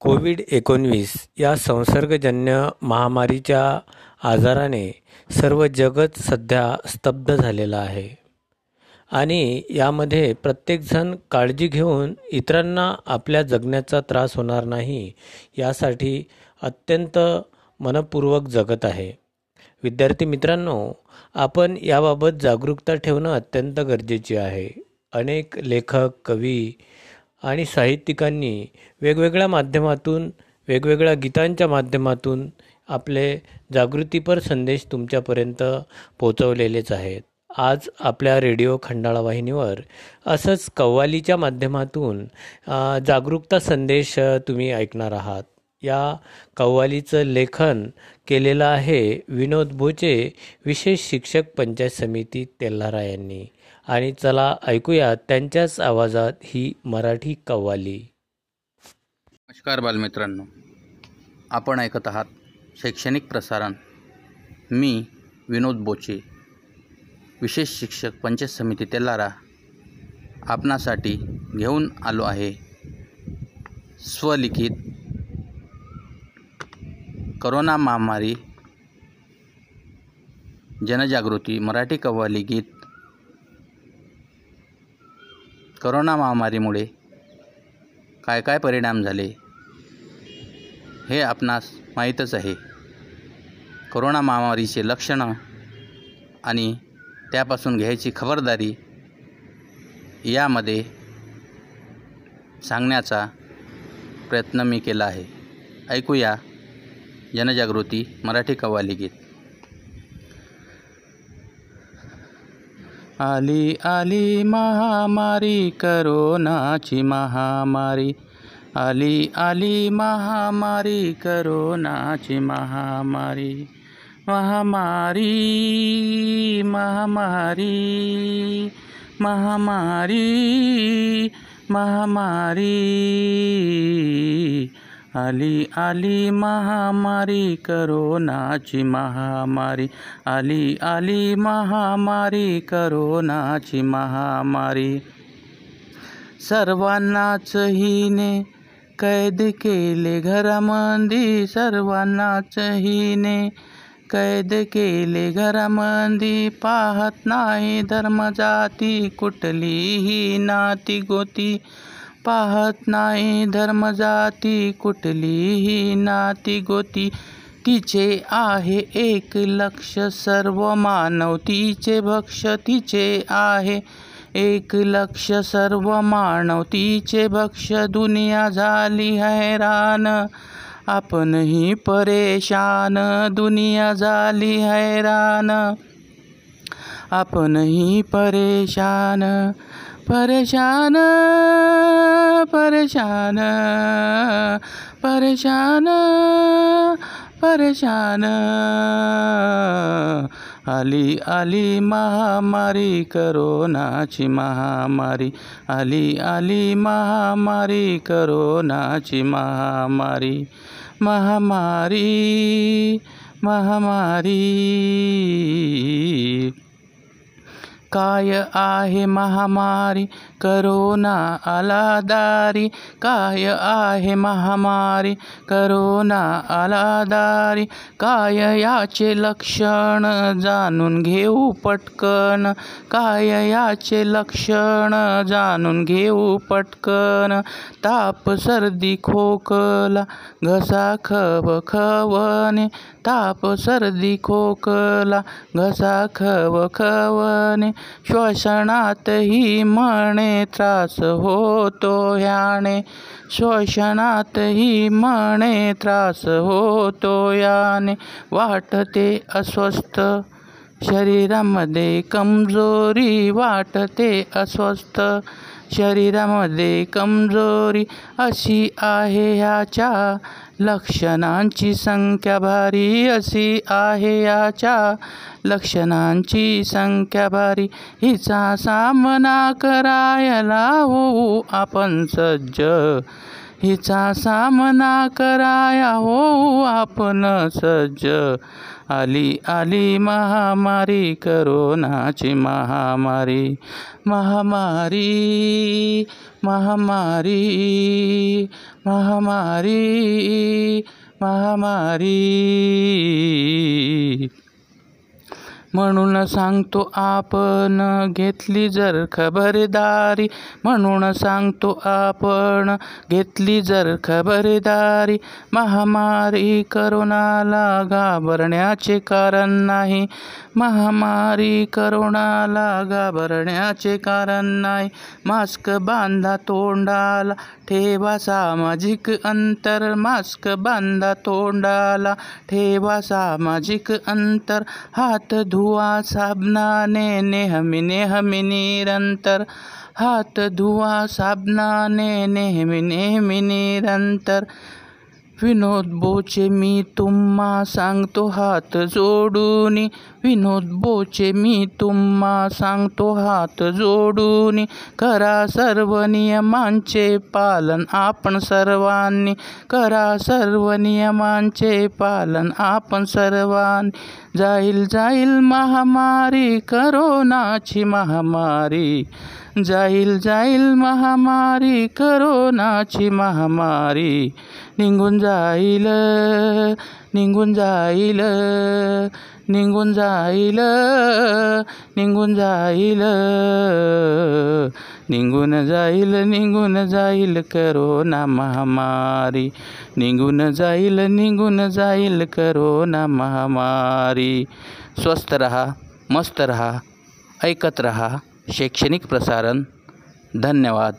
Covid एकोणवीस या संसर्गजन्य महामारीच्या आजाराने सर्व जगच सध्या स्तब्ध झालेलं आहे. आणि यामध्ये प्रत्येकजण काळजी घेऊन इतरांना आपल्या जगण्याचा त्रास होणार नाही यासाठी अत्यंत मनपूर्वक जगत आहे. विद्यार्थी मित्रांनो आपण याबाबत जागरूकता ठेवणं अत्यंत गरजेचे आहे. अनेक लेखक कवी आणि साहित्यिकांनी वेगवेगळ्या माध्यमातून वेगवेगळ्या गीतांच्या माध्यमातून आपले जागृतीपर संदेश तुमच्यापर्यंत पोचवलेलेच आहेत. आज आपल्या रेडिओ खंडाळा वाहिनीवर असंच कव्वालीच्या माध्यमातून जागरूकता संदेश तुम्ही ऐकणार आहात. या कव्वालीचं लेखन केलेलं आहे विनोद भोचे विशेष शिक्षक पंचायत समिती तेल्हारा यांनी. आणि चला ऐकूया त्यांच्याच आवाजात ही मराठी कव्वाली. नमस्कार बालमित्रांनो. आपण ऐकत आहात शैक्षणिक प्रसारण. मी विनोद बोचे विशेष शिक्षक पंचायत समिती तेलारा आपणासाठी घेऊन आलो आहे स्वलिखित करोना महामारी जनजागृती मराठी कव्वाली गीत करोना महामारीमुळे काय काय परिणाम झाले हे आपणास माहीतच आहे. करोना महामारीचे लक्षणं आणि त्यापासून घ्यायची खबरदारी यामध्ये सांगण्याचा प्रयत्न मी केला आहे. ऐकूया जनजागृती मराठी कव्वाली गीत आली आली महामारी करोनाची महामारी. आली आली महामारी करोनाची महामारी. महामारी महामारी महामारी महामारी. आली आली महामारी करोनाची महामारी. आली आली महामारी करोनाची महामारी. सर्वांनाच हिने कैद केले घरामंदी. सर्वांनाच हिने कैद केले घरामंदी. पाहत नाही धर्मजाती. कुठलीही नाती गोती. पाहत नाही. धर्मजाती कुठलीही नाती गोती. तिचे आहे एक लक्ष सर्व मानव. तिचे भक्ष तिचे आहे एक लक्ष सर्व मानव. तिचे भक्ष दुनिया झाली हैराण आपणही परेशान. दुनिया झाली हैराण आपणही परेशान. परेशान परेशान परेशान परेशान. आली आली महामारी करोनाची महामारी. आली आली महामारी करोनाची महामारी. महामारी महामारी. काय आहे महामारी? करोना आलादारी. काय आहे महामारी? करोना आलादारी. काय याचे लक्षण जाणून घेऊ पटकन. काय याचे लक्षण जाणून घेऊ पटकन. ताप सर्दी खोकला घसा खव खवणे. ताप सर्दी खोकला घसा खव खवणे. श्वसनातही म्हणे त्रास होतो ह्याने श्वसनातही म्हणे त्रास होतो याने. वाटते अस्वस्थ शरीरामध्ये कमजोरी वाटते अस्वस्थ. शरीरामध्ये कमजोरी अशी आहे ह्याच्या लक्षणांची संख्या भारी अशी आहे याच्या लक्षणांची संख्या भारी. हिचा सामना करायला होऊ आपण सज्ज. हिचा सामना कराया हो आपण सज्ज. आली आली महामारी करोनाची महामारी. महामारी महामारी महामारी महामारी. म्हणून सांगतो आपण घेतली जर खबरदारी. म्हणून सांगतो आपण घेतली जर खबरदारी. महामारी करोनाला घाबरण्याचे कारण नाही. महामारी करोनाला घाबरण्याचे कारण नाही. मास्क बांधा तोंडाला ठेवा सामाजिक अंतर, मास्क बांधा तोंडाला. ठेवा सामाजिक अंतर, हात धुवा साबणाने नेहमी नेहमी निरंतर. हात धुवा साबणाने नेहमी नेहमी निरंतर. विनोद बोचे मी तुम्हा सांगतो हात जोडून. विनोद बोचे मी तुम्हा सांगतो हात जोडून. करा सर्व नियमांचे पालन आपण सर्वांनी. करा सर्व नियमांचे पालन आपण सर्वांनी. जाईल जाईल महामारी करोनाची महामारी. जाईल जाईल महामारी करोनाची महामारी. निघून जाईल निघून जाईल निघून जाईल निघून जाईल. निघून जाईल निघून जाईल करोना महामारी. निघून जाईल निघून जाईल करोना महामारी. स्वस्त रहा मस्त रहा ऐकत रहा. शैक्षणिक प्रसारण धन्यवाद.